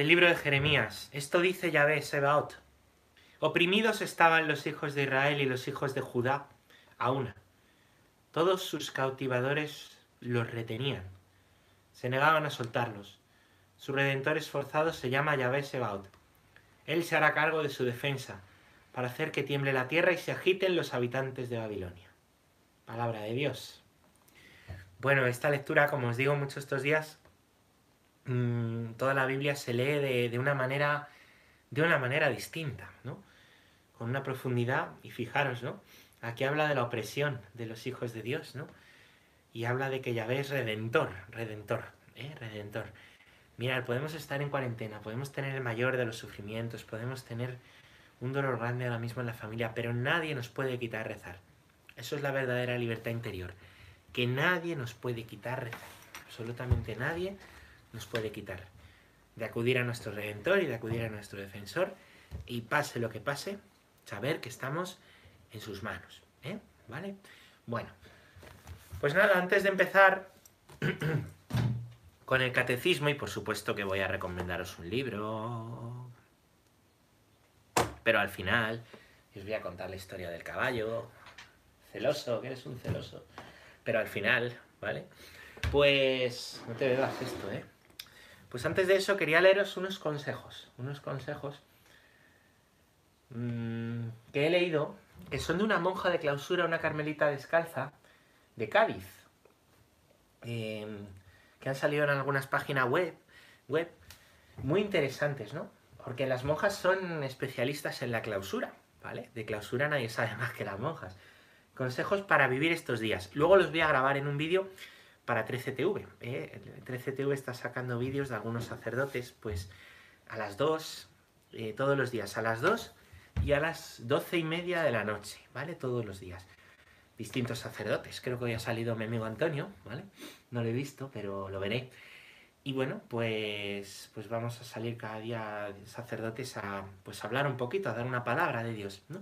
Del libro de Jeremías. Esto dice Yahvé Sebaot. Oprimidos estaban los hijos de Israel y los hijos de Judá a una. Todos sus cautivadores los retenían. Se negaban a soltarlos. Su redentor esforzado se llama Yahvé Sebaot. Él se hará cargo de su defensa, para hacer que tiemble la tierra y se agiten los habitantes de Babilonia. Palabra de Dios. Bueno, esta lectura, como os digo mucho estos días, mmm, toda la Biblia se lee de, de, una manera de una manera distinta, ¿no? Con una profundidad, y fijaros, ¿no? Aquí habla de la opresión de los hijos de Dios, ¿no? Y habla de que Yahvé es redentor, redentor, ¿eh? Redentor. Mirad, podemos estar en cuarentena, podemos tener el mayor de los sufrimientos, podemos tener un dolor grande ahora mismo en la familia, pero nadie nos puede quitar rezar. Eso es la verdadera libertad interior. Que nadie nos puede quitar rezar. Absolutamente nadie nos puede quitar. De acudir a nuestro Redentor y de acudir a nuestro Defensor. Y pase lo que pase, saber que estamos en sus manos. ¿eh? ¿Vale? Bueno, pues nada, antes de empezar con el catecismo, y por supuesto que voy a recomendaros un libro, pero al final os voy a contar la historia del caballo, celoso, que eres un celoso, pero al final, ¿vale? Pues no te bebas esto, ¿eh? Pues antes de eso quería leeros unos consejos, unos consejos mmm, que he leído, que son de una monja de clausura, una carmelita descalza, de Cádiz. Eh, que han salido en algunas páginas web, web muy interesantes, ¿no? Porque las monjas son especialistas en la clausura, ¿vale? De clausura nadie sabe más que las monjas. Consejos para vivir estos días. Luego los voy a grabar en un vídeo para 13TV. ¿eh? 13TV está sacando vídeos de algunos sacerdotes, pues a las 2, eh, todos los días, a las 2 y a las 12 y media de la noche, ¿vale? Todos los días. Distintos sacerdotes. Creo que hoy ha salido mi amigo Antonio, ¿vale? No lo he visto, pero lo veré. Y bueno, pues, pues vamos a salir cada día sacerdotes a pues, hablar un poquito, a dar una palabra de Dios, ¿no?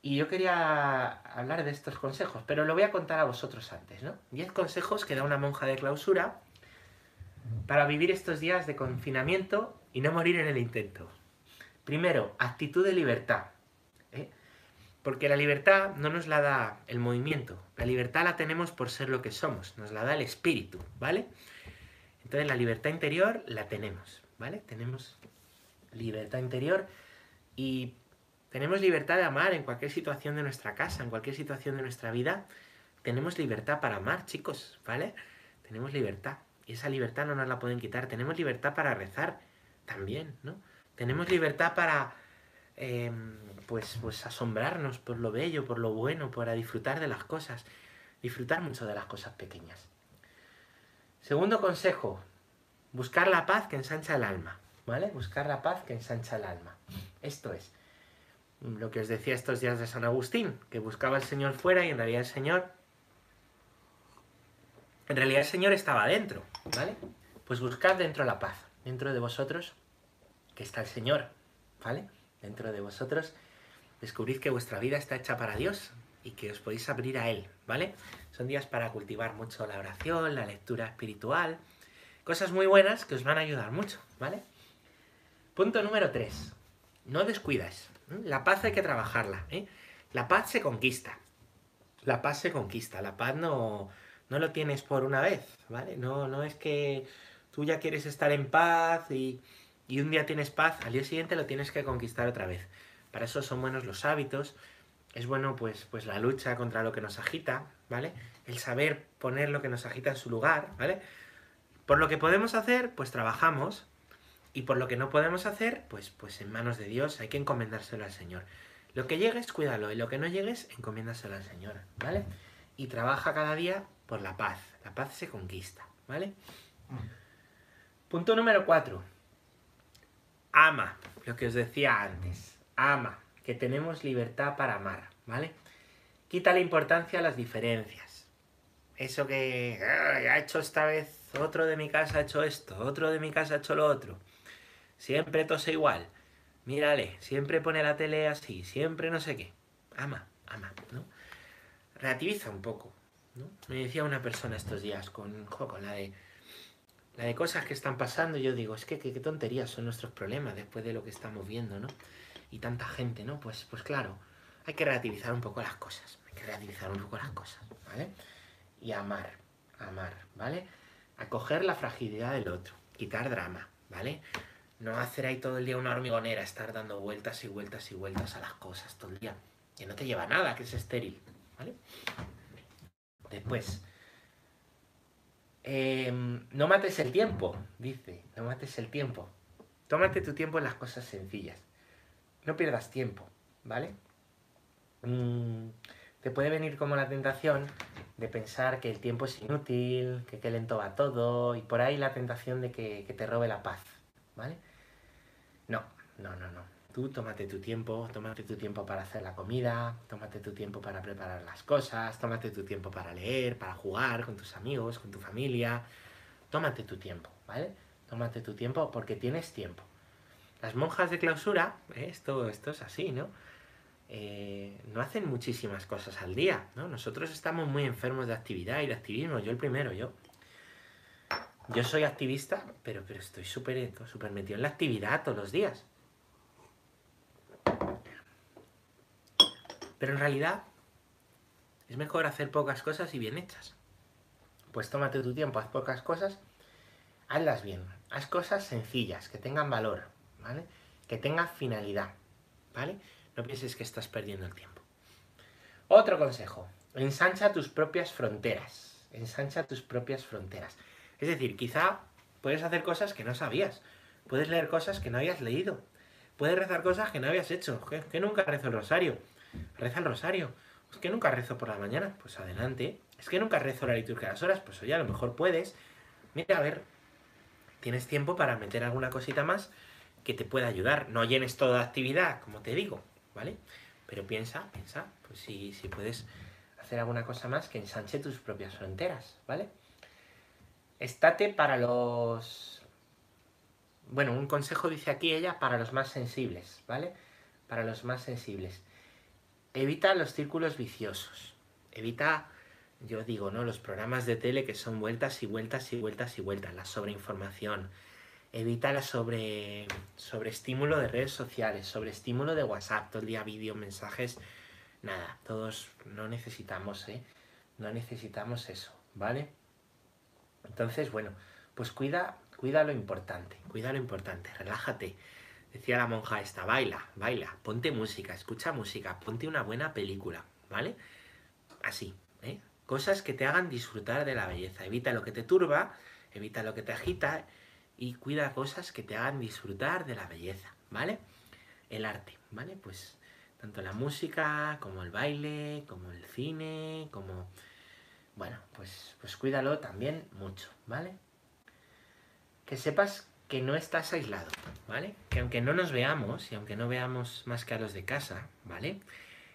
Y yo quería hablar de estos consejos, pero lo voy a contar a vosotros antes, ¿no? Diez consejos que da una monja de clausura para vivir estos días de confinamiento y no morir en el intento. Primero, actitud de libertad. ¿eh? Porque la libertad no nos la da el movimiento, la libertad la tenemos por ser lo que somos, nos la da el espíritu, ¿vale? Entonces la libertad interior la tenemos, ¿vale? Tenemos libertad interior y tenemos libertad de amar en cualquier situación de nuestra casa, en cualquier situación de nuestra vida. Tenemos libertad para amar, chicos, ¿vale? Tenemos libertad. Y esa libertad no nos la pueden quitar. Tenemos libertad para rezar también, ¿no? Tenemos libertad para, eh, pues, pues asombrarnos por lo bello, por lo bueno, para disfrutar de las cosas. Disfrutar mucho de las cosas pequeñas. Segundo consejo, buscar la paz que ensancha el alma, ¿vale? Buscar la paz que ensancha el alma. Esto es lo que os decía estos días de San Agustín, que buscaba al Señor fuera y en realidad el Señor... En realidad el Señor estaba dentro, ¿vale? Pues buscad dentro la paz, dentro de vosotros, que está el Señor, ¿vale? Dentro de vosotros, descubrid que vuestra vida está hecha para Dios y que os podéis abrir a Él, ¿vale? Son días para cultivar mucho la oración, la lectura espiritual, cosas muy buenas que os van a ayudar mucho, ¿vale? Punto número 3. No descuidas. La paz hay que trabajarla. ¿eh? La paz se conquista. La paz se conquista. La paz no, no lo tienes por una vez, ¿vale? No, no es que tú ya quieres estar en paz y, y un día tienes paz, al día siguiente lo tienes que conquistar otra vez. Para eso son buenos los hábitos. Es bueno pues, pues la lucha contra lo que nos agita, ¿vale? El saber poner lo que nos agita en su lugar, ¿vale? Por lo que podemos hacer, pues trabajamos, y por lo que no podemos hacer, pues, pues en manos de Dios hay que encomendárselo al Señor. Lo que llegues, cuídalo, y lo que no llegues, encomiéndaselo al Señor, ¿vale? Y trabaja cada día por la paz. La paz se conquista, ¿vale? Punto número cuatro. Ama, lo que os decía antes. Ama, que tenemos libertad para amar, ¿vale? Quita la importancia a las diferencias. Eso que ha hecho esta vez, otro de mi casa ha hecho esto, otro de mi casa ha hecho lo otro siempre tose igual, mírale, siempre pone la tele así, siempre no sé qué. Ama, ama, ¿no? Relativiza un poco. Me decía una persona estos días con, con la de la de cosas que están pasando, yo digo, es que qué tonterías son nuestros problemas después de lo que estamos viendo, ¿no? Y tanta gente, ¿no? Pues, pues claro, hay que relativizar un poco las cosas, hay que relativizar un poco las cosas, ¿vale? Y amar, amar, ¿vale? Acoger la fragilidad del otro, quitar drama, ¿vale? No hacer ahí todo el día una hormigonera, estar dando vueltas y vueltas y vueltas a las cosas todo el día, que no te lleva nada, que es estéril, ¿vale? Después, em, no mates el tiempo, dice, no mates el tiempo. Tómate tu tiempo en las cosas sencillas. No pierdas tiempo, ¿vale? Mm, te puede venir como la tentación de pensar que el tiempo es inútil, que qué lento va todo, y por ahí la tentación de que, que te robe la paz, ¿vale? No, no, no. Tú tómate tu tiempo, tómate tu tiempo para hacer la comida, tómate tu tiempo para preparar las cosas, tómate tu tiempo para leer, para jugar con tus amigos, con tu familia. Tómate tu tiempo, ¿vale? Tómate tu tiempo porque tienes tiempo. Las monjas de clausura, ¿eh? esto, esto es así, ¿no? Eh, no hacen muchísimas cosas al día, ¿no? Nosotros estamos muy enfermos de actividad y de activismo, yo el primero, yo. Yo soy activista, pero, pero estoy súper super metido en la actividad todos los días. Pero en realidad es mejor hacer pocas cosas y bien hechas. Pues tómate tu tiempo, haz pocas cosas, hazlas bien. Haz cosas sencillas, que tengan valor, ¿vale? Que tengan finalidad, ¿vale? No pienses que estás perdiendo el tiempo. Otro consejo, ensancha tus propias fronteras. Ensancha tus propias fronteras. Es decir, quizá puedes hacer cosas que no sabías. Puedes leer cosas que no habías leído. Puedes rezar cosas que no habías hecho. Que, nunca rezo el rosario. Reza el rosario. Es que nunca rezo por la mañana. Pues adelante. Es que nunca rezo la liturgia a las horas. Pues oye, a lo mejor puedes. Mira, a ver. Tienes tiempo para meter alguna cosita más que te pueda ayudar. No llenes toda actividad, como te digo. ¿vale? Pero piensa, piensa, pues si, si puedes hacer alguna cosa más que ensanche tus propias fronteras, ¿vale? Estate para los... Bueno, un consejo dice aquí ella, para los más sensibles, ¿vale? Para los más sensibles. Evita los círculos viciosos. Evita, yo digo, ¿no? Los programas de tele que son vueltas y vueltas y vueltas y vueltas. La sobreinformación, evita la sobre, estímulo de redes sociales, sobre estímulo de WhatsApp, todo el día vídeo, mensajes, nada, todos no necesitamos, ¿eh? No necesitamos eso, ¿vale? Entonces, bueno, pues cuida, cuida lo importante, cuida lo importante, relájate. Decía la monja esta, baila, baila, ponte música, escucha música, ponte una buena película, ¿vale? Así, ¿eh? Cosas que te hagan disfrutar de la belleza. Evita lo que te turba, evita lo que te agita y cuida cosas que te hagan disfrutar de la belleza, ¿vale? El arte, ¿vale? Pues tanto la música, como el baile, como el cine, como... Bueno, pues, pues cuídalo también mucho, ¿vale? Que sepas que no estás aislado, ¿vale? Que aunque no nos veamos, y aunque no veamos más que a los de casa, ¿vale?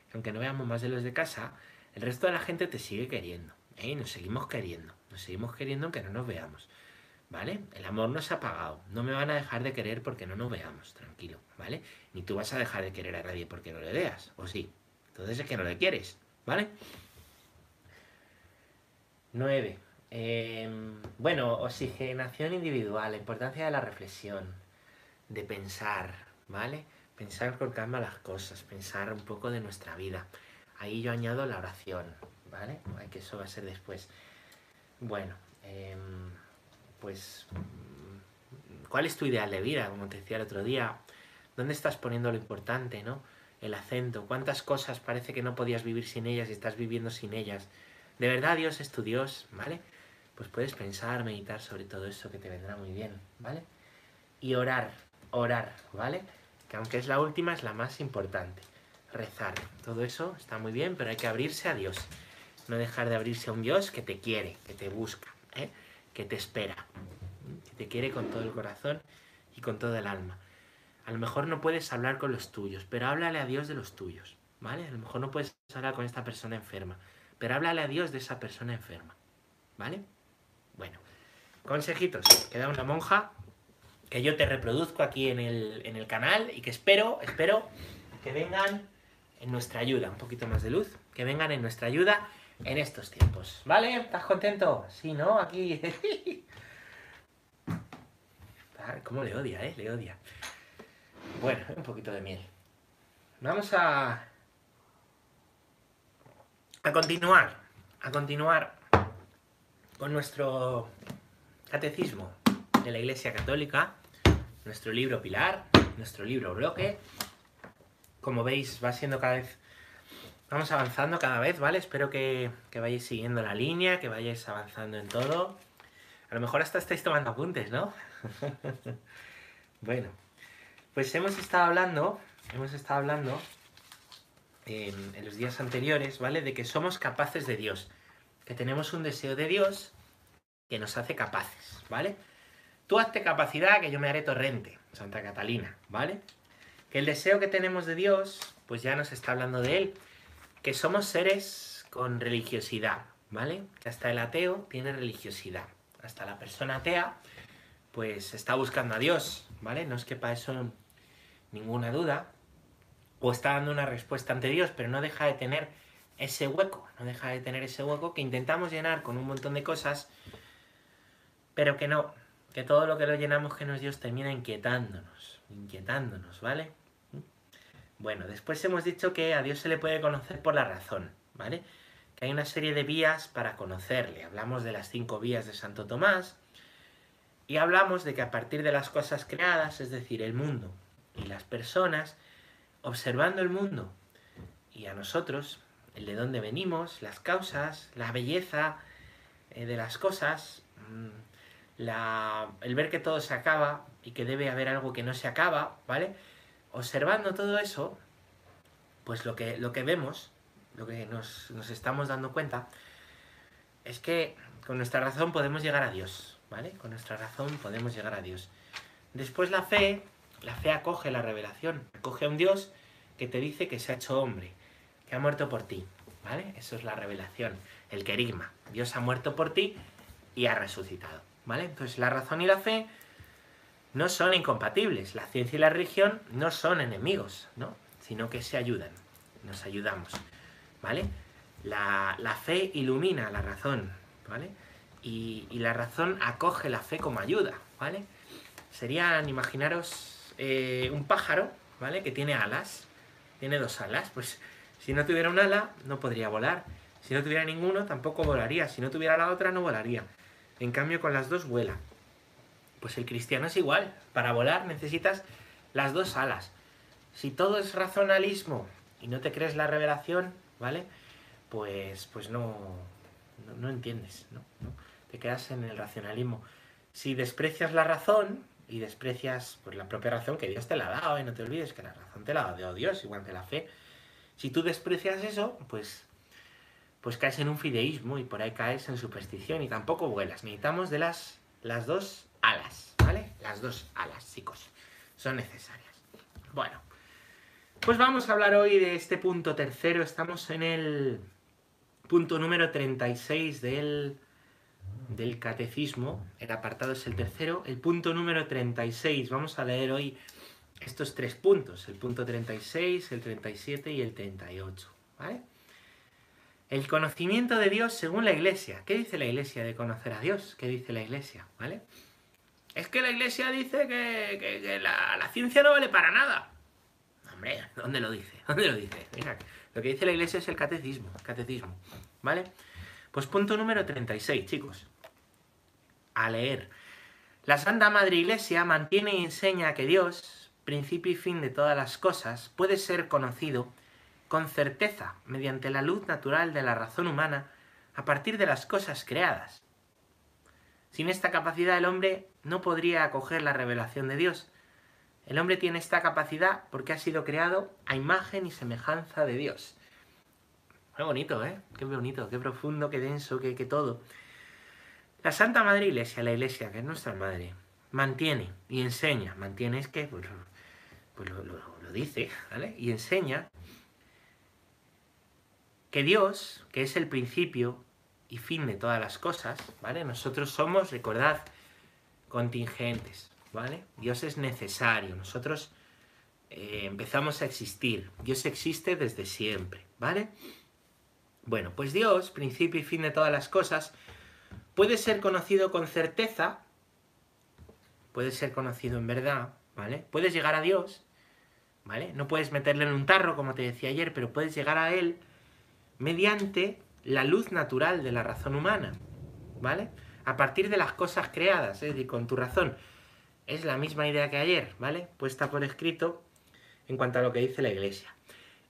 Que aunque no veamos más de los de casa, el resto de la gente te sigue queriendo, ¿eh? Nos seguimos queriendo, nos seguimos queriendo aunque no nos veamos. ¿vale? El amor no se ha apagado. No me van a dejar de querer porque no nos veamos, tranquilo, ¿vale? Ni tú vas a dejar de querer a nadie porque no le veas, ¿o sí? Entonces es que no le quieres, ¿vale? 9. Em, bueno, oxigenación individual, la importancia de la reflexión, de pensar, ¿vale? Pensar con calma las cosas, pensar un poco de nuestra vida. Ahí yo añado la oración, ¿vale? Que eso va a ser después. Bueno, eh, pues, ¿cuál es tu ideal de vida? Como te decía el otro día, ¿dónde estás poniendo lo importante, no? El acento, ¿cuántas cosas parece que no podías vivir sin ellas y estás viviendo sin ellas? ¿De verdad Dios es tu Dios, ¿vale? Pues puedes pensar, meditar sobre todo eso que te vendrá muy bien, ¿vale? Y orar, orar, ¿vale? Que aunque es la última, es la más importante. Rezar, todo eso está muy bien, pero hay que abrirse a Dios. No dejar de abrirse a un Dios que te quiere, que te busca, ¿eh? que te espera, que te quiere con todo el corazón y con todo el alma. A lo mejor no puedes hablar con los tuyos, pero háblale a Dios de los tuyos, ¿vale? A lo mejor no puedes hablar con esta persona enferma, pero háblale a Dios de esa persona enferma, ¿vale? Bueno, consejitos, queda una monja que yo te reproduzco aquí en el, en el canal y que espero, espero que vengan en nuestra ayuda, un poquito más de luz, que vengan en nuestra ayuda en estos tiempos. ¿Vale? ¿Estás contento? Sí, ¿no? Aquí. ¿Cómo le odia, eh? Le odia. Bueno, un poquito de miel. Vamos a... A continuar. A continuar con nuestro catecismo de la Iglesia Católica, nuestro libro Pilar, nuestro libro Bloque. Como veis, va siendo cada vez... Vamos avanzando cada vez, ¿vale? Espero que, vayáis siguiendo la línea, que vayáis avanzando en todo. A lo mejor hasta estáis tomando apuntes, ¿no? bueno, pues hemos estado hablando, hemos estado hablando en, en los días anteriores, ¿vale? De que somos capaces de Dios, que tenemos un deseo de Dios que nos hace capaces, ¿vale? Tú hazte capacidad que yo me haré torrente, Santa Catalina, ¿vale? Que el deseo que tenemos de Dios, pues ya nos está hablando de él, que somos seres con religiosidad, ¿vale? Que hasta el ateo tiene religiosidad. Hasta la persona atea, pues está buscando a Dios, ¿vale? No es que para eso ninguna duda. O está dando una respuesta ante Dios, pero no deja de tener ese hueco, no deja de tener ese hueco que intentamos llenar con un montón de cosas, pero que no, que todo lo que lo llenamos que nos Dios termina inquietándonos, inquietándonos, ¿vale? Bueno, después hemos dicho que a Dios se le puede conocer por la razón, ¿vale? Que hay una serie de vías para conocerle. Hablamos de las cinco vías de Santo Tomás y hablamos de que a partir de las cosas creadas, es decir, el mundo y las personas, observando el mundo y a nosotros, el de dónde venimos, las causas, la belleza eh, de las cosas, la, el ver que todo se acaba y que debe haber algo que no se acaba, ¿vale? Observando todo eso, pues lo que, lo que vemos, lo que nos, nos estamos dando cuenta, es que con nuestra razón podemos llegar a Dios, ¿vale? Con nuestra razón podemos llegar a Dios. Después la fe, la fe acoge la revelación, acoge a un Dios que te dice que se ha hecho hombre, que ha muerto por ti, ¿vale? Eso es la revelación, el querigma. Dios ha muerto por ti y ha resucitado. ¿Vale? Entonces la razón y la fe no son incompatibles. La ciencia y la religión no son enemigos, ¿no? Sino que se ayudan, nos ayudamos, ¿vale? La, la fe ilumina la razón, ¿vale? Y, y, la razón acoge la fe como ayuda, ¿vale? Serían, imaginaros, eh, un pájaro, ¿vale? Que tiene alas, tiene dos alas, pues si no tuviera un ala no podría volar, si no tuviera ninguno tampoco volaría, si no tuviera la otra no volaría. En cambio, con las dos vuela. Pues el cristiano es igual. Para volar necesitas las dos alas. Si todo es razonalismo y no te crees la revelación, ¿vale? Pues, pues no, no, entiendes, ¿no? ¿no? Te quedas en el racionalismo. Si desprecias la razón y desprecias pues, la propia razón que Dios te la ha dado, y no te olvides que la razón te la ha dado Dios, igual que la fe. Si tú desprecias eso, pues pues caes en un fideísmo y por ahí caes en superstición y tampoco vuelas. Necesitamos de las, las dos alas, ¿vale? Las dos alas, chicos. Son necesarias. Bueno, pues vamos a hablar hoy de este punto tercero. Estamos en el punto número 36 del, del catecismo. El apartado es el tercero. El punto número 36. Vamos a leer hoy estos tres puntos. El punto 36, el 37 y el 38. ¿Vale? El conocimiento de Dios según la Iglesia. ¿Qué dice la Iglesia de conocer a Dios? ¿Qué dice la Iglesia? ¿Vale? Es que la Iglesia dice que, la, ciencia no vale para nada. Hombre, ¿dónde lo dice? ¿Dónde lo dice? Mira, lo que dice la Iglesia es el catecismo. Catecismo. ¿Vale? Pues punto número 36, chicos. A leer. La Santa Madre Iglesia mantiene y enseña que Dios, principio y fin de todas las cosas, puede ser conocido con certeza, mediante la luz natural de la razón humana, a partir de las cosas creadas. Sin esta capacidad el hombre no podría acoger la revelación de Dios. El hombre tiene esta capacidad porque ha sido creado a imagen y semejanza de Dios. Qué bonito, ¿eh? Qué bonito, qué profundo, qué denso, qué, todo. La Santa Madre Iglesia, la Iglesia, que es nuestra Madre, mantiene y enseña, mantiene es que, pues, pues lo, dice, ¿vale? Y enseña que Dios, que es el principio y fin de todas las cosas, ¿vale? Nosotros somos, recordad, contingentes, ¿vale? Dios es necesario, nosotros eh, empezamos a existir, Dios existe desde siempre, ¿vale? Bueno, pues Dios, principio y fin de todas las cosas, puede ser conocido con certeza puedes ser conocido en verdad, ¿vale? Puedes llegar a Dios, ¿vale? No puedes meterle en un tarro, como te decía ayer, pero puedes llegar a Él mediante la luz natural de la razón humana, ¿vale? A partir de las cosas creadas, es decir, con tu razón. Es la misma idea que ayer, ¿vale? Puesta por escrito en cuanto a lo que dice la Iglesia.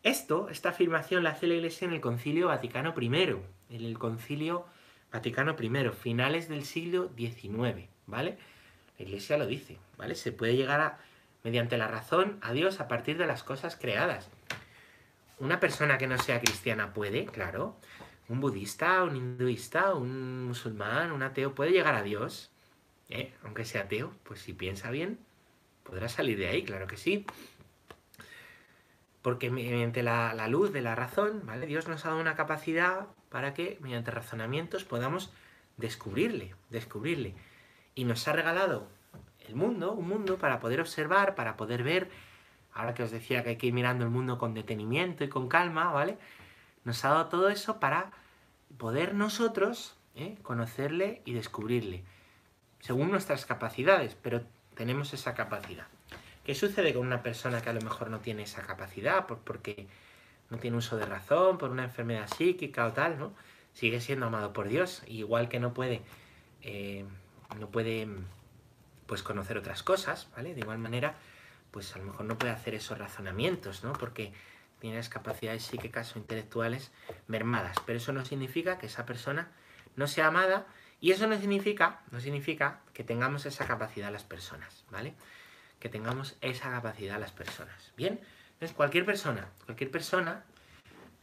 Esto, esta afirmación la hace la Iglesia en el Concilio Vaticano I, en el Concilio Vaticano I, finales del siglo XIX, ¿vale? La Iglesia lo dice, ¿vale? Se puede llegar a, mediante la razón a Dios a partir de las cosas creadas. Una persona que no sea cristiana puede, claro. Un budista, un hinduista, un musulmán, un ateo puede llegar a Dios. ¿eh? Aunque sea ateo, pues si piensa bien, podrá salir de ahí, claro que sí. Porque mediante la, luz de la razón, ¿vale? Dios nos ha dado una capacidad para que, mediante razonamientos, podamos descubrirle, descubrirle. Y nos ha regalado el mundo, un mundo para poder observar, para poder ver, ahora que os decía que hay que ir mirando el mundo con detenimiento y con calma, ¿vale? Nos ha dado todo eso para poder nosotros ¿eh? conocerle y descubrirle, según nuestras capacidades, pero tenemos esa capacidad. ¿Qué sucede con una persona que a lo mejor no tiene esa capacidad porque no tiene uso de razón, por una enfermedad psíquica o tal, ¿no? Sigue siendo amado por Dios, igual que no puede, eh, no puede pues conocer otras cosas, ¿vale? De igual manera, pues a lo mejor no puede hacer esos razonamientos, ¿no? Porque tiene las capacidades psíquicas o intelectuales mermadas, pero eso no significa que esa persona no sea amada y eso no significa, no significa que tengamos esa capacidad las personas, ¿vale? Que tengamos esa capacidad las personas. Bien, entonces cualquier persona, cualquier persona,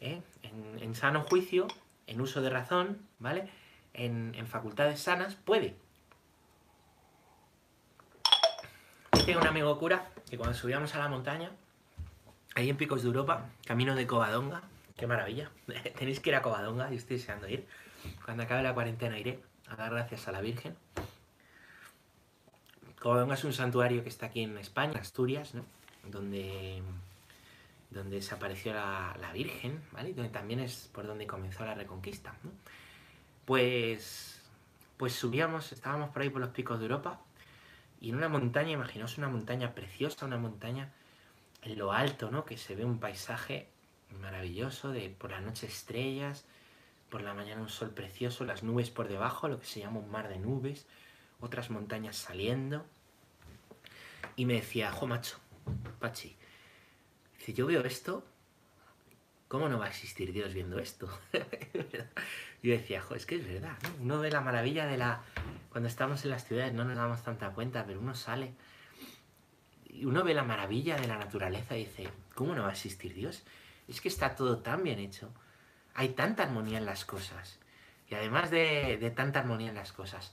¿eh? en, sano juicio, en uso de razón, ¿vale? En, en facultades sanas, puede tengo un amigo cura que cuando subíamos a la montaña, ahí en Picos de Europa, camino de Covadonga, qué maravilla, tenéis que ir a Covadonga, yo estoy deseando ir. Cuando acabe la cuarentena iré a dar gracias a la Virgen. Covadonga es un santuario que está aquí en España, Asturias, donde, donde desapareció la, la, Virgen, ¿vale? donde también es por donde comenzó la Reconquista. Pues, pues subíamos, estábamos por ahí por los picos de Europa y en una montaña, imaginaos una montaña preciosa, una montaña en lo alto, ¿no? Que se ve un paisaje maravilloso, de por la noche estrellas, por la mañana un sol precioso, las nubes por debajo, lo que se llama un mar de nubes, otras montañas saliendo. Y me decía, jo macho, Pachi, si yo veo esto, ¿cómo no va a existir Dios viendo esto? yo decía, jo, es que es verdad, ¿no? Uno ve la maravilla de la, cuando estamos en las ciudades no nos damos tanta cuenta, pero uno sale y uno ve la maravilla de la naturaleza y dice, ¿cómo no va a existir Dios? Es que está todo tan bien hecho. Hay tanta armonía en las cosas. Y además de, tanta armonía en las cosas,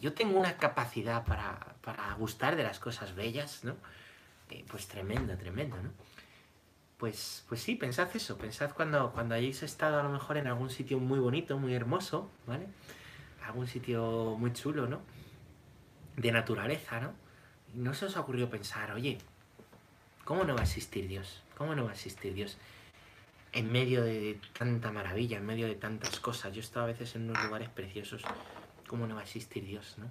yo tengo una capacidad para, gustar de las cosas bellas, ¿no? Eh, pues tremendo, tremendo, ¿no? Pues, pues sí, pensad eso, pensad cuando, cuando hayáis estado a lo mejor en algún sitio muy bonito, muy hermoso, ¿vale? algún sitio muy chulo, ¿no? De naturaleza, ¿no? no se os ha ocurrido pensar, oye, ¿cómo no va a existir Dios? ¿Cómo no va a existir Dios? En medio de tanta maravilla, en medio de tantas cosas. Yo he estado a veces en unos lugares preciosos. ¿Cómo no va a existir Dios, no?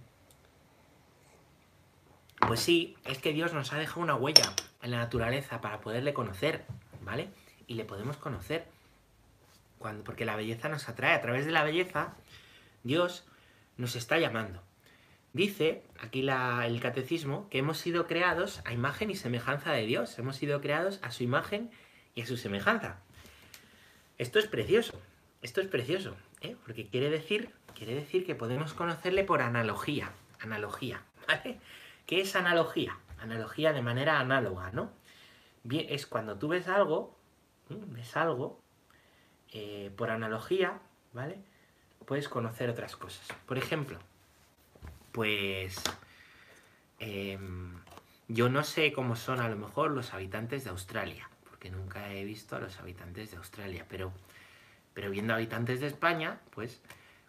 Pues sí, es que Dios nos ha dejado una huella en la naturaleza para poderle conocer, ¿vale? Y le podemos conocer. Cuando, porque la belleza nos atrae. A través de la belleza Dios nos está llamando. Dice aquí el catecismo que hemos sido creados a imagen y semejanza de Dios. Hemos sido creados a su imagen y a su semejanza. Esto es precioso. Esto es precioso, ¿eh? porque quiere decir, quiere decir que podemos conocerle por analogía. Analogía. ¿Qué es analogía? Analogía de manera análoga, ¿no? Bien, es cuando tú ves algo, ves algo, eh, por analogía, ¿vale? puedes conocer otras cosas. Por ejemplo, pues em, yo no sé cómo son a lo mejor los habitantes de Australia, porque nunca he visto a los habitantes de Australia, pero, pero viendo habitantes de España, pues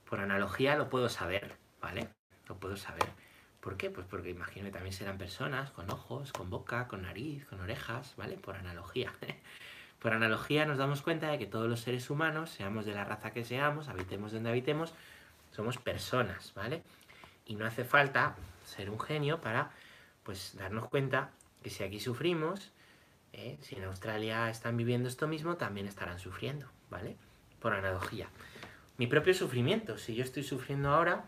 por analogía lo puedo saber, ¿vale? Lo puedo saber. ¿Por qué? Pues porque imagino que también serán personas con ojos, con boca, con nariz, con orejas, ¿vale? Por analogía. Por analogía nos damos cuenta de que todos los seres humanos, seamos de la raza que seamos, habitemos donde habitemos, somos personas, ¿vale? Y no hace falta ser un genio para pues darnos cuenta que si aquí sufrimos, ¿eh? si en Australia están viviendo esto mismo, también estarán sufriendo, ¿vale? Por analogía. Mi propio sufrimiento, si yo estoy sufriendo ahora,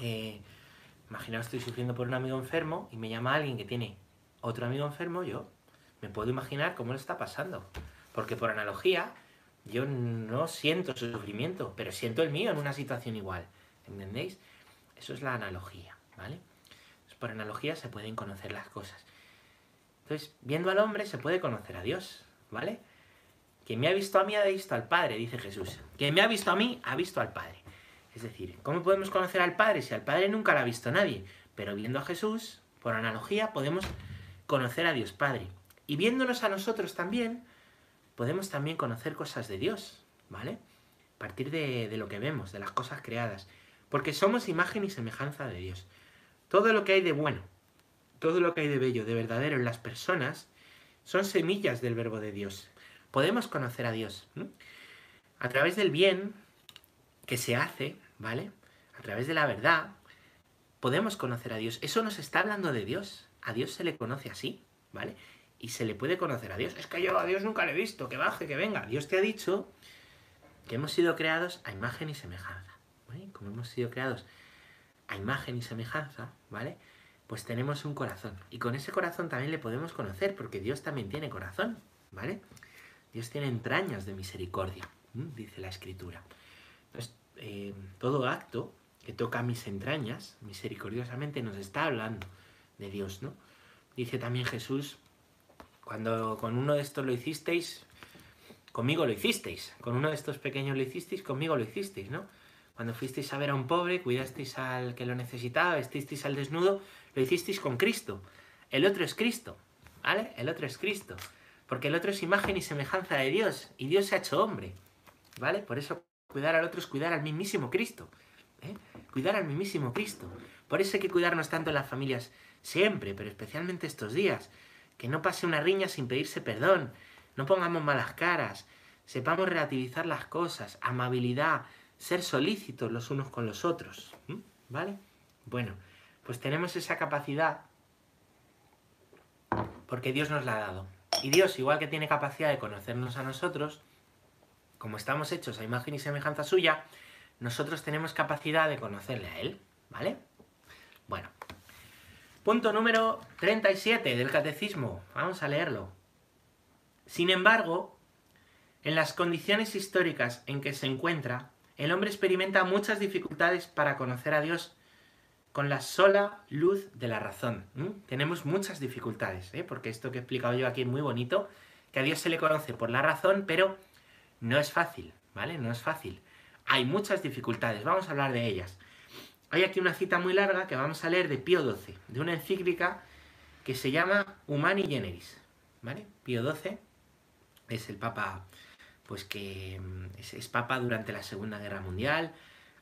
eh, imaginaos estoy sufriendo por un amigo enfermo y me llama alguien que tiene otro amigo enfermo, yo me puedo imaginar cómo le está pasando. Porque por analogía, yo no siento su sufrimiento, pero siento el mío en una situación igual. ¿Entendéis? Eso es la analogía, ¿vale? por analogía se pueden conocer las cosas. Entonces, viendo al hombre se puede conocer a Dios, ¿vale? Quien me ha visto a mí ha visto al Padre, dice Jesús. Quien me ha visto a mí ha visto al Padre. Es decir, ¿cómo podemos conocer al Padre si al Padre nunca lo ha visto nadie? Pero viendo a Jesús, por analogía, podemos conocer a Dios Padre. Y viéndonos a nosotros también, podemos también conocer cosas de Dios, ¿vale? A partir de, de lo que vemos, de las cosas creadas. Porque somos imagen y semejanza de Dios. Todo lo que hay de bueno, todo lo que hay de bello, de verdadero en las personas, son semillas del verbo de Dios. Podemos conocer a Dios. A través del bien que se hace, ¿vale? A través de la verdad, podemos conocer a Dios. Eso nos está hablando de Dios. A Dios se le conoce así, ¿vale? Y se le puede conocer a Dios. Es que yo a Dios nunca le he visto, que baje, que venga. Dios te ha dicho que hemos sido creados a imagen y semejanza. ¿vale? Como hemos sido creados a imagen y semejanza, ¿vale? Pues tenemos un corazón. Y con ese corazón también le podemos conocer, porque Dios también tiene corazón, ¿vale? Dios tiene entrañas de misericordia, dice la Escritura. Entonces, eh, todo acto que toca mis entrañas, misericordiosamente, nos está hablando de Dios, ¿no? Dice también Jesús, cuando con uno de estos lo hicisteis, conmigo lo hicisteis. Con uno de estos pequeños lo hicisteis, conmigo lo hicisteis, ¿no? Cuando fuisteis a ver a un pobre, cuidasteis al que lo necesitaba, vestisteis al desnudo, lo hicisteis con Cristo. El otro es Cristo, ¿vale? El otro es Cristo. Porque el otro es imagen y semejanza de Dios, y Dios se ha hecho hombre, ¿vale? Por eso cuidar al otro es cuidar al mismísimo Cristo. ¿eh? Cuidar al mismísimo Cristo. Por eso hay que cuidarnos tanto en las familias siempre, pero especialmente estos días. Que no pase una riña sin pedirse perdón, no pongamos malas caras, sepamos relativizar las cosas, amabilidad, ser solícitos los unos con los otros. ¿Vale? Bueno, pues tenemos esa capacidad porque Dios nos la ha dado. Y Dios, igual que tiene capacidad de conocernos a nosotros, como estamos hechos a imagen y semejanza suya, nosotros tenemos capacidad de conocerle a Él. ¿Vale? Bueno. Punto número 37 del catecismo. Vamos a leerlo. Sin embargo, en las condiciones históricas en que se encuentra, el hombre experimenta muchas dificultades para conocer a Dios con la sola luz de la razón. Tenemos muchas dificultades, ¿eh? porque esto que he explicado yo aquí es muy bonito, que a Dios se le conoce por la razón, pero no es fácil, ¿vale? No es fácil. Hay muchas dificultades, vamos a hablar de ellas. Hay aquí una cita muy larga que vamos a leer de Pío XII, de una encíclica que se llama Humani Generis, ¿vale? Pío XII es el Papa pues que mm, es, papa durante la Segunda Guerra Mundial,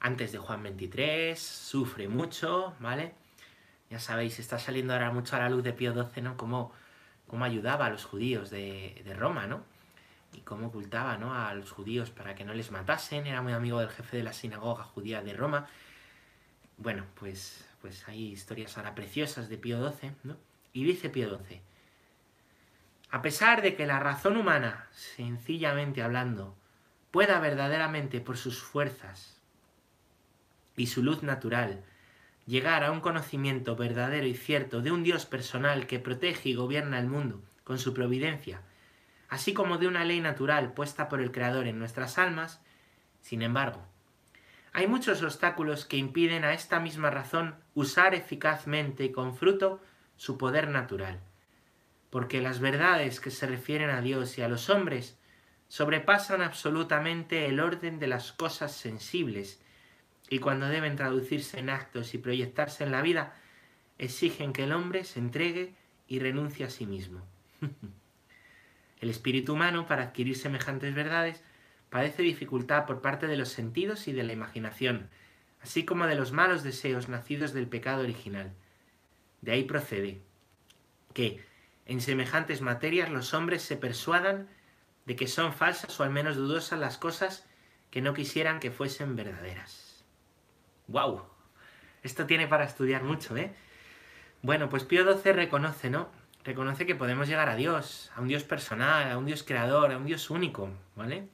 antes de Juan XXIII, sufre mucho, ¿vale? Ya sabéis, está saliendo ahora mucho a la luz de Pío XII, ¿no? Cómo, cómo ayudaba a los judíos de, Roma, ¿no? Y cómo ocultaba, ¿no? A los judíos para que no les matasen, era muy amigo del jefe de la sinagoga judía de Roma. Bueno, pues, pues hay historias ahora preciosas de Pío XII, ¿no? Y dice Pío XII, a pesar de que la razón humana, sencillamente hablando, pueda verdaderamente por sus fuerzas y su luz natural llegar a un conocimiento verdadero y cierto de un Dios personal que protege y gobierna el mundo con su providencia, así como de una ley natural puesta por el Creador en nuestras almas, sin embargo, hay muchos obstáculos que impiden a esta misma razón usar eficazmente y con fruto su poder natural porque las verdades que se refieren a Dios y a los hombres sobrepasan absolutamente el orden de las cosas sensibles y cuando deben traducirse en actos y proyectarse en la vida, exigen que el hombre se entregue y renuncie a sí mismo. el espíritu humano, para adquirir semejantes verdades, padece dificultad por parte de los sentidos y de la imaginación, así como de los malos deseos nacidos del pecado original. De ahí procede que, en semejantes materias los hombres se persuadan de que son falsas o al menos dudosas las cosas que no quisieran que fuesen verdaderas. ¡Wow! Esto tiene para estudiar mucho, ¿eh? Bueno, pues Pío XII reconoce, ¿no? Reconoce que podemos llegar a Dios, a un Dios personal, a un Dios creador, a un Dios único, ¿vale?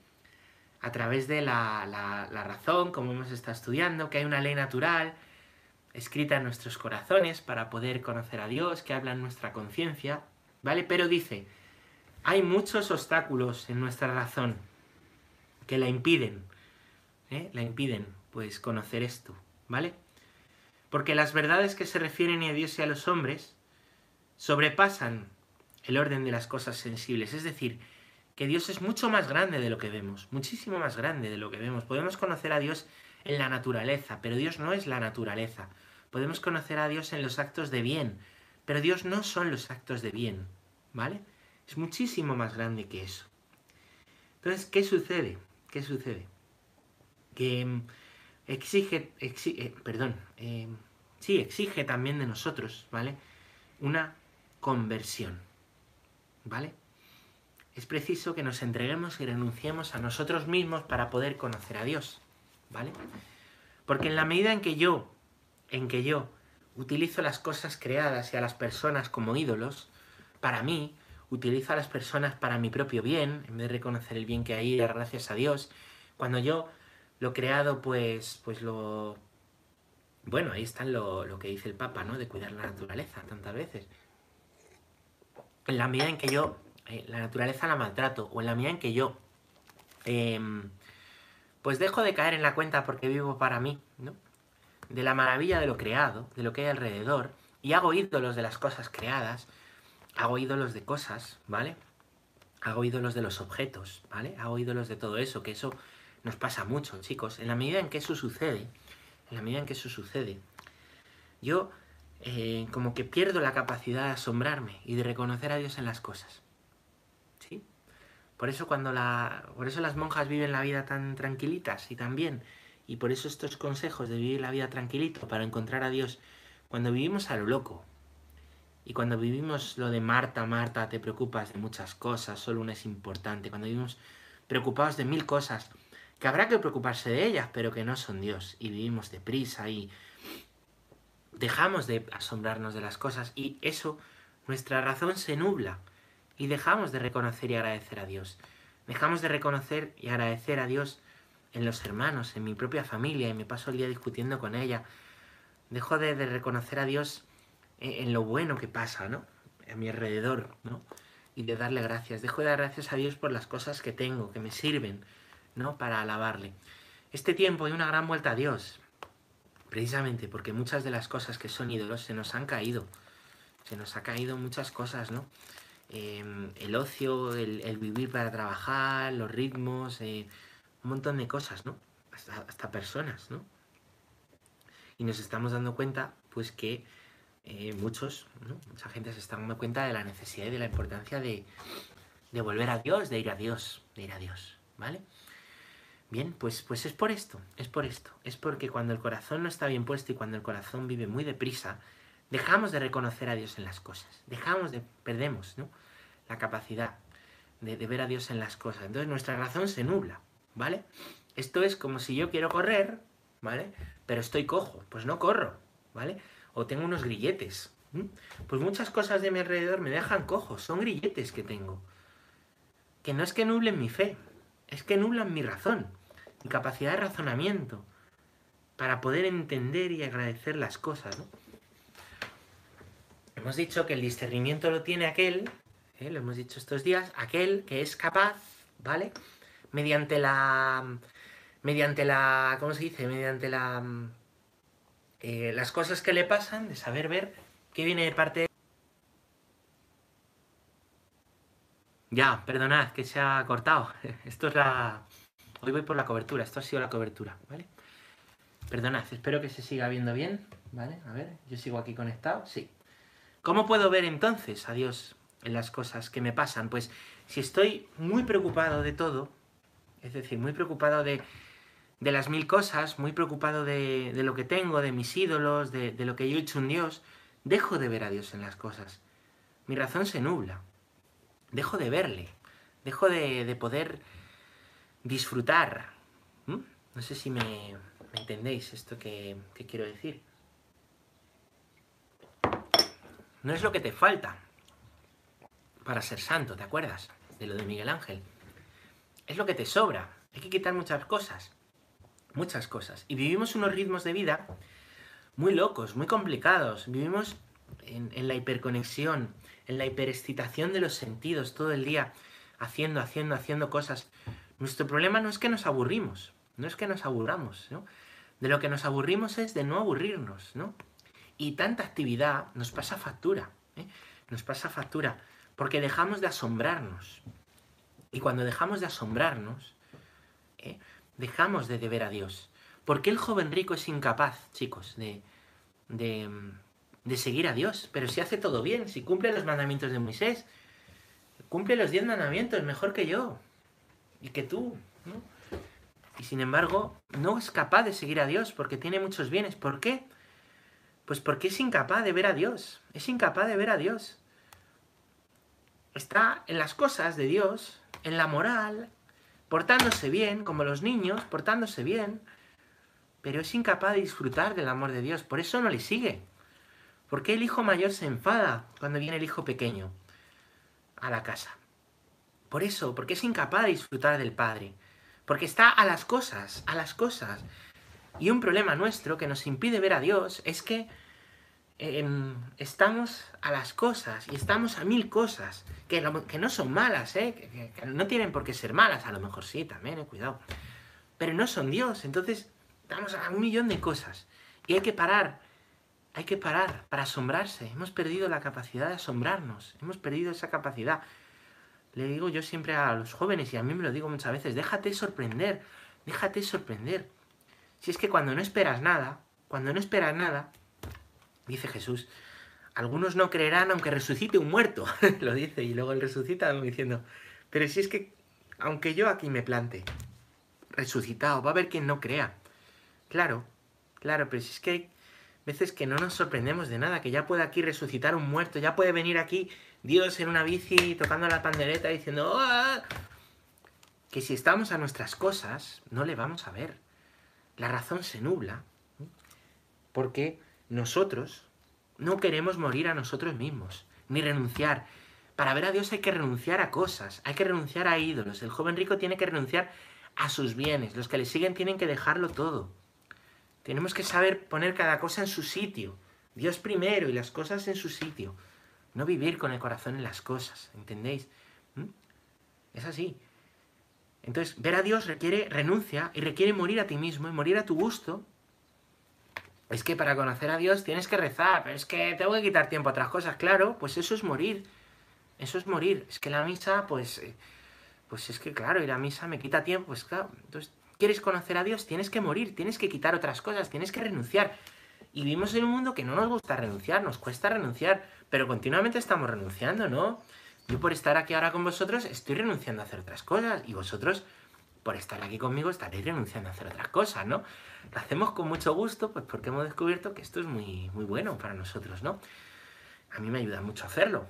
A través de la, la razón, como hemos estado estudiando, que hay una ley natural escrita en nuestros corazones para poder conocer a Dios, que habla en nuestra conciencia, ¿vale? Pero dice, hay muchos obstáculos en nuestra razón que la impiden, ¿eh? la impiden, pues, conocer esto, ¿vale? Porque las verdades que se refieren a Dios y a los hombres sobrepasan el orden de las cosas sensibles, es decir, que Dios es mucho más grande de lo que vemos, muchísimo más grande de lo que vemos. Podemos conocer a Dios en la naturaleza, pero Dios no es la naturaleza. Podemos conocer a Dios en los actos de bien, pero Dios no son los actos de bien, ¿vale? Es muchísimo más grande que eso. Entonces, ¿qué sucede? ¿Qué sucede? Que mm, exige, eh, perdón, eh, sí, exige también de nosotros, ¿vale? Una conversión, ¿vale? Es preciso que nos entreguemos y renunciemos a nosotros mismos para poder conocer a Dios, ¿vale? Porque en la medida en que yo, en que yo utilizo las cosas creadas y a las personas como ídolos, para mí, utilizo a las personas para mi propio bien, en vez de reconocer el bien que hay y dar gracias a Dios. Cuando yo lo creado, pues, pues lo... Bueno, ahí está lo, lo que dice el Papa, ¿no? De cuidar la naturaleza tantas veces. En la medida en que yo eh, la naturaleza la maltrato, o en la medida en que yo em, pues dejo de caer en la cuenta porque vivo para mí, ¿no? De la maravilla de lo creado, de lo que hay alrededor, y hago ídolos de las cosas creadas, hago ídolos de cosas, ¿vale? Hago ídolos de los objetos, ¿vale? Hago ídolos de todo eso, que eso nos pasa mucho, chicos. En la medida en que eso sucede, en la medida en que eso sucede, yo eh, como que pierdo la capacidad de asombrarme y de reconocer a Dios en las cosas. ¿Sí? Por eso cuando la, por eso las monjas viven la vida tan tranquilitas y tan bien, y por eso estos consejos de vivir la vida tranquilito para encontrar a Dios, cuando vivimos a lo loco, y cuando vivimos lo de Marta, Marta, te preocupas de muchas cosas, solo una es importante. Cuando vivimos preocupados de mil cosas, que habrá que preocuparse de ellas, pero que no son Dios. Y vivimos deprisa y dejamos de asombrarnos de las cosas. Y eso, nuestra razón se nubla. Y dejamos de reconocer y agradecer a Dios. Dejamos de reconocer y agradecer a Dios en los hermanos, en mi propia familia, y me paso el día discutiendo con ella. Dejo de, reconocer a Dios en lo bueno que pasa, ¿no? A mi alrededor, ¿no? Y de darle gracias. Dejo de dar gracias a Dios por las cosas que tengo, que me sirven, ¿no? Para alabarle. Este tiempo hay una gran vuelta a Dios, precisamente porque muchas de las cosas que son ídolos se nos han caído. Se nos ha caído muchas cosas, ¿no? Em, el ocio, el, vivir para trabajar, los ritmos, eh, un montón de cosas, ¿no? Hasta, personas, ¿no? Y nos estamos dando cuenta, pues, que eh, muchos, mucha gente se está dando cuenta de la necesidad y de la importancia de, de, volver a Dios, de ir a Dios, de ir a Dios, ¿vale? Bien, pues, pues es por esto, es por esto, es porque cuando el corazón no está bien puesto y cuando el corazón vive muy deprisa, dejamos de reconocer a Dios en las cosas, dejamos de, perdemos, ¿no? La capacidad de, ver a Dios en las cosas, entonces nuestra razón se nubla, ¿vale? Esto es como si yo quiero correr, ¿vale? Pero estoy cojo, pues no corro, ¿vale? o tengo unos grilletes. Pues muchas cosas de mi alrededor me dejan cojos, son grilletes que tengo. Que no es que nublen mi fe, es que nublan mi razón, capacidad de razonamiento, para poder entender y agradecer las cosas. Hemos dicho que el discernimiento lo tiene aquel, ¿eh? lo hemos dicho estos días, aquel que es capaz, ¿vale? Mediante la... Mediante la... ¿Cómo se dice? Mediante la eh, las cosas que le pasan, de saber ver qué viene de parte. Ya, perdonad que se ha cortado. Esto es la... Hoy voy por la cobertura, esto ha sido la cobertura, ¿vale? Perdonad, espero que se siga viendo bien, ¿vale? A ver, yo sigo aquí conectado, sí. ¿Cómo puedo ver entonces a Dios en las cosas que me pasan? Pues si estoy muy preocupado de todo, es decir, muy preocupado de de las mil cosas, muy preocupado de, lo que tengo, de mis ídolos, de, lo que yo he hecho un Dios, dejo de ver a Dios en las cosas. Mi razón se nubla. Dejo de verle. Dejo de, poder disfrutar. No sé si me, entendéis esto que, quiero decir. no es lo que te falta para ser santo, ¿te acuerdas? De lo de Miguel Ángel. Es lo que te sobra. Hay que quitar muchas cosas. Muchas cosas. Y vivimos unos ritmos de vida muy locos, muy complicados. Vivimos en, en la hiperconexión, en la hiperexcitación de los sentidos todo el día, haciendo, haciendo, haciendo cosas. Nuestro problema no es que nos aburrimos, no es que nos aburramos, ¿no? De lo que nos aburrimos es de no aburrirnos, ¿no? Y tanta actividad nos pasa factura, ¿eh? nos pasa factura, porque dejamos de asombrarnos. Y cuando dejamos de asombrarnos, ¿eh? dejamos de deber a Dios. ¿Por qué el joven rico es incapaz, chicos, de, de, de seguir a Dios? Pero si hace todo bien, si cumple los mandamientos de Moisés, cumple los diez mandamientos mejor que yo y que tú, ¿no? Y sin embargo, no es capaz de seguir a Dios porque tiene muchos bienes. ¿Por qué? Pues porque es incapaz de ver a Dios. Es incapaz de ver a Dios. Está en las cosas de Dios, en la moral, portándose bien, como los niños, portándose bien, pero es incapaz de disfrutar del amor de Dios. Por eso no le sigue. ¿Por qué el hijo mayor se enfada cuando viene el hijo pequeño a la casa? Por eso, porque es incapaz de disfrutar del Padre. Porque está a las cosas, a las cosas. Y un problema nuestro que nos impide ver a Dios es que em, estamos a las cosas y estamos a mil cosas que, no son malas, ¿eh? Que, que, no tienen por qué ser malas, a lo mejor sí, también, eh, cuidado. Pero no son Dios, entonces estamos a un millón de cosas. Y hay que parar, hay que parar para asombrarse. Hemos perdido la capacidad de asombrarnos, hemos perdido esa capacidad. Le digo yo siempre a los jóvenes y a mí me lo digo muchas veces, déjate sorprender, déjate sorprender. Si es que cuando no esperas nada, cuando no esperas nada, dice Jesús, algunos no creerán aunque resucite un muerto, lo dice, y luego él resucita diciendo, pero si es que, aunque yo aquí me plante, resucitado, va a haber quien no crea. Claro, claro, pero si es que hay veces que no nos sorprendemos de nada, que ya puede aquí resucitar un muerto, ya puede venir aquí Dios en una bici tocando la pandereta diciendo, ¡Ah! que si estamos a nuestras cosas, no le vamos a ver. La razón se nubla porque nosotros no queremos morir a nosotros mismos, ni renunciar. Para ver a Dios hay que renunciar a cosas, hay que renunciar a ídolos. El joven rico tiene que renunciar a sus bienes, los que le siguen tienen que dejarlo todo. Tenemos que saber poner cada cosa en su sitio. Dios primero y las cosas en su sitio. No vivir con el corazón en las cosas, ¿entendéis? ¿Mm? Es así. Entonces, ver a Dios requiere renuncia y requiere morir a ti mismo y morir a tu gusto. Es que para conocer a Dios tienes que rezar, pero es que tengo que quitar tiempo a otras cosas. Claro, pues eso es morir. Eso es morir. Es que la misa, pues, eh, pues es que claro, ir a misa me quita tiempo. Pues claro, entonces, ¿quieres conocer a Dios? Tienes que morir, tienes que quitar otras cosas, tienes que renunciar. Y vivimos en un mundo que no nos gusta renunciar, nos cuesta renunciar, pero continuamente estamos renunciando, ¿no? Yo por estar aquí ahora con vosotros estoy renunciando a hacer otras cosas y vosotros por estar aquí conmigo estaréis renunciando a hacer otras cosas, ¿no? Lo hacemos con mucho gusto, pues porque hemos descubierto que esto es muy, muy bueno para nosotros, ¿no? A mí me ayuda mucho hacerlo.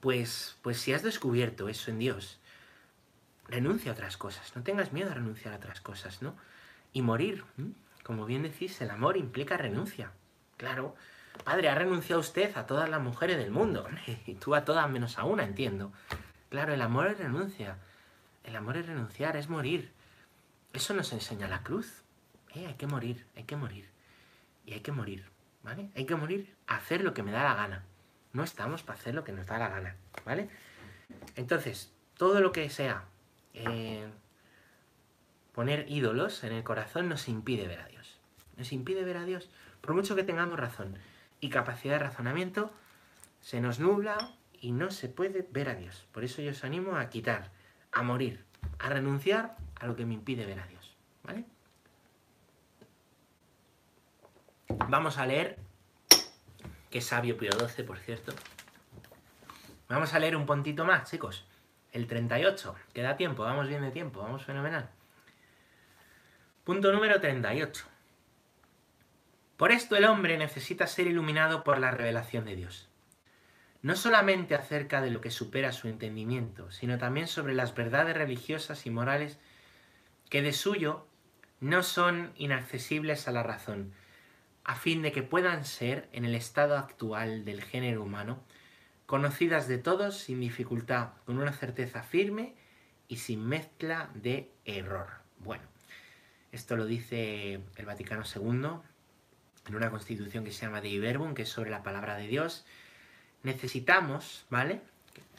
Pues, pues si has descubierto eso en Dios, renuncia a otras cosas, no tengas miedo a renunciar a otras cosas, ¿no? Y morir, como bien decís, el amor implica renuncia. Claro, padre, ha renunciado usted a todas las mujeres del mundo. Y tú a todas menos a una, entiendo. Claro, el amor es renuncia. El amor es renunciar, es morir. Eso nos enseña la cruz. Eh, hay que morir, hay que morir. Y hay que morir, ¿vale? Hay que morir hacer lo que me da la gana. No estamos para hacer lo que nos da la gana, ¿vale? Entonces, todo lo que sea eh, poner ídolos en el corazón nos impide ver a Dios nos impide ver a Dios. Por mucho que tengamos razón y capacidad de razonamiento, se nos nubla y no se puede ver a Dios. Por eso yo os animo a quitar, a morir, a renunciar a lo que me impide ver a Dios. ¿Vale? Vamos a leer, qué sabio Pío 12, por cierto. Vamos a leer un puntito más, chicos. El 38. Queda tiempo, vamos bien de tiempo, vamos fenomenal. Punto número 38. Por esto el hombre necesita ser iluminado por la revelación de Dios. No solamente acerca de lo que supera su entendimiento, sino también sobre las verdades religiosas y morales que de suyo no son inaccesibles a la razón, a fin de que puedan ser, en el estado actual del género humano, conocidas de todos sin dificultad, con una certeza firme y sin mezcla de error. Bueno, esto lo dice el Vaticano II en una constitución que se llama Dei Verbum, que es sobre la palabra de Dios. Necesitamos, ¿vale?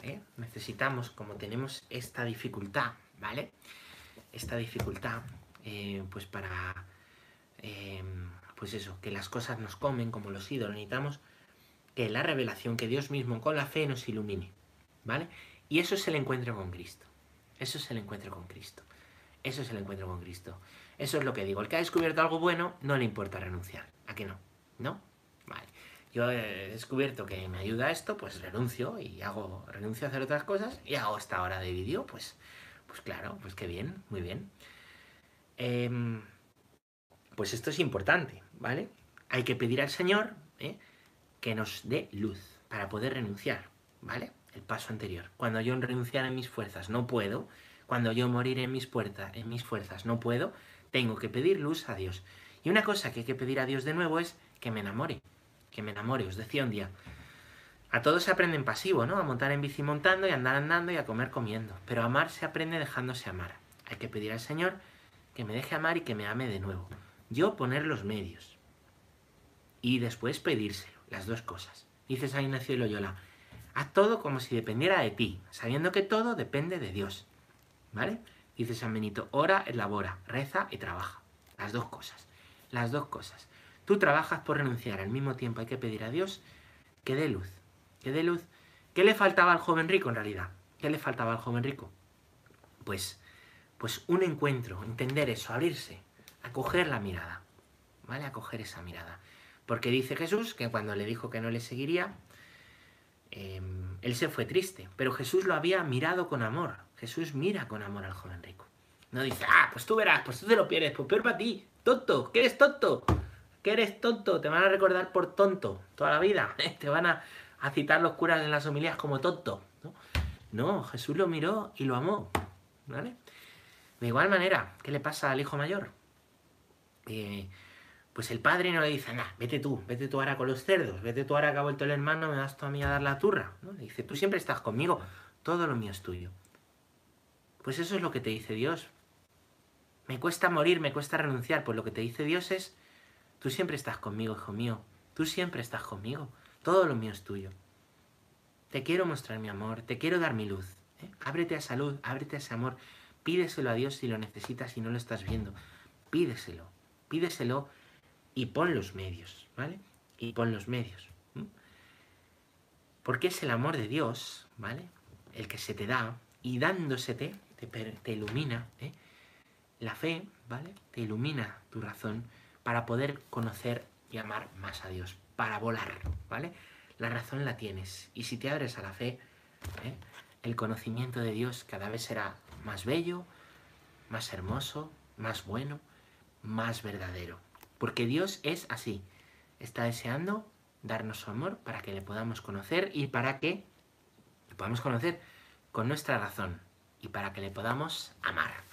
¿Eh? Necesitamos, como tenemos esta dificultad, ¿vale? Esta dificultad, eh, pues para, eh, pues eso, que las cosas nos comen como los ídolos, necesitamos que la revelación, que Dios mismo con la fe nos ilumine, ¿vale? Y eso es el encuentro con Cristo. Eso es el encuentro con Cristo. Eso es el encuentro con Cristo. Eso es lo que digo. El que ha descubierto algo bueno, no le importa renunciar. ¿A qué no? ¿No? Vale. Yo he descubierto que me ayuda esto, pues renuncio y hago, renuncio a hacer otras cosas y hago esta hora de vídeo, pues, pues claro, pues qué bien, muy bien. Em, pues esto es importante, ¿vale? Hay que pedir al Señor ¿eh? que nos dé luz para poder renunciar, ¿vale? El paso anterior. Cuando yo renunciar en mis fuerzas no puedo, cuando yo morir mis, en mis fuerzas no puedo, tengo que pedir luz a Dios. Y una cosa que hay que pedir a Dios de nuevo es que me enamore. Que me enamore. Os decía un día, a todos se aprende en pasivo, ¿no? A montar en bici montando y andar andando y a comer comiendo. Pero amar se aprende dejándose amar. Hay que pedir al Señor que me deje amar y que me ame de nuevo. Yo poner los medios. Y después pedírselo. Las dos cosas. Dice San Ignacio de Loyola, haz todo como si dependiera de ti, sabiendo que todo depende de Dios. ¿Vale? Dice San Benito, ora, elabora, reza y trabaja. Las dos cosas. Las dos cosas. Tú trabajas por renunciar, al mismo tiempo hay que pedir a Dios que dé luz. Que dé luz. ¿Qué le faltaba al joven rico en realidad? ¿Qué le faltaba al joven rico? Pues, pues un encuentro, entender eso, abrirse, acoger la mirada. ¿Vale? Acoger esa mirada. Porque dice Jesús que cuando le dijo que no le seguiría, em, él se fue triste, pero Jesús lo había mirado con amor. Jesús mira con amor al joven rico. No dice, ah, pues tú verás, pues tú te lo pierdes, pues peor para ti, tonto, que eres tonto, que eres tonto, te van a recordar por tonto toda la vida, te van a, citar los curas en las homilías como tonto. ¿no? Jesús lo miró y lo amó, ¿vale? De igual manera, ¿qué le pasa al hijo mayor? Eh, pues el padre no le dice, nada, vete tú, vete tú ahora con los cerdos, vete tú ahora que ha vuelto el hermano, me das tú a mí a dar la turra. dice, tú siempre estás conmigo, todo lo mío es tuyo. Pues eso es lo que te dice Dios. Me cuesta morir, me cuesta renunciar, pues lo que te dice Dios es, tú siempre estás conmigo, hijo mío, tú siempre estás conmigo, todo lo mío es tuyo. Te quiero mostrar mi amor, te quiero dar mi luz. ¿eh? Ábrete a salud, ábrete a ese amor, pídeselo a Dios si lo necesitas y no lo estás viendo. Pídeselo, pídeselo y pon los medios, ¿vale? Y pon los medios. Porque es el amor de Dios, ¿vale? El que se te da y dándosete te, ilumina, ¿eh? la fe, ¿vale? Te ilumina tu razón para poder conocer y amar más a Dios, para volar, ¿vale? La razón la tienes y si te abres a la fe, ¿eh? el conocimiento de Dios cada vez será más bello, más hermoso, más bueno, más verdadero. Porque Dios es así, está deseando darnos su amor para que le podamos conocer y para que podamos conocer con nuestra razón, y para que le podamos amar.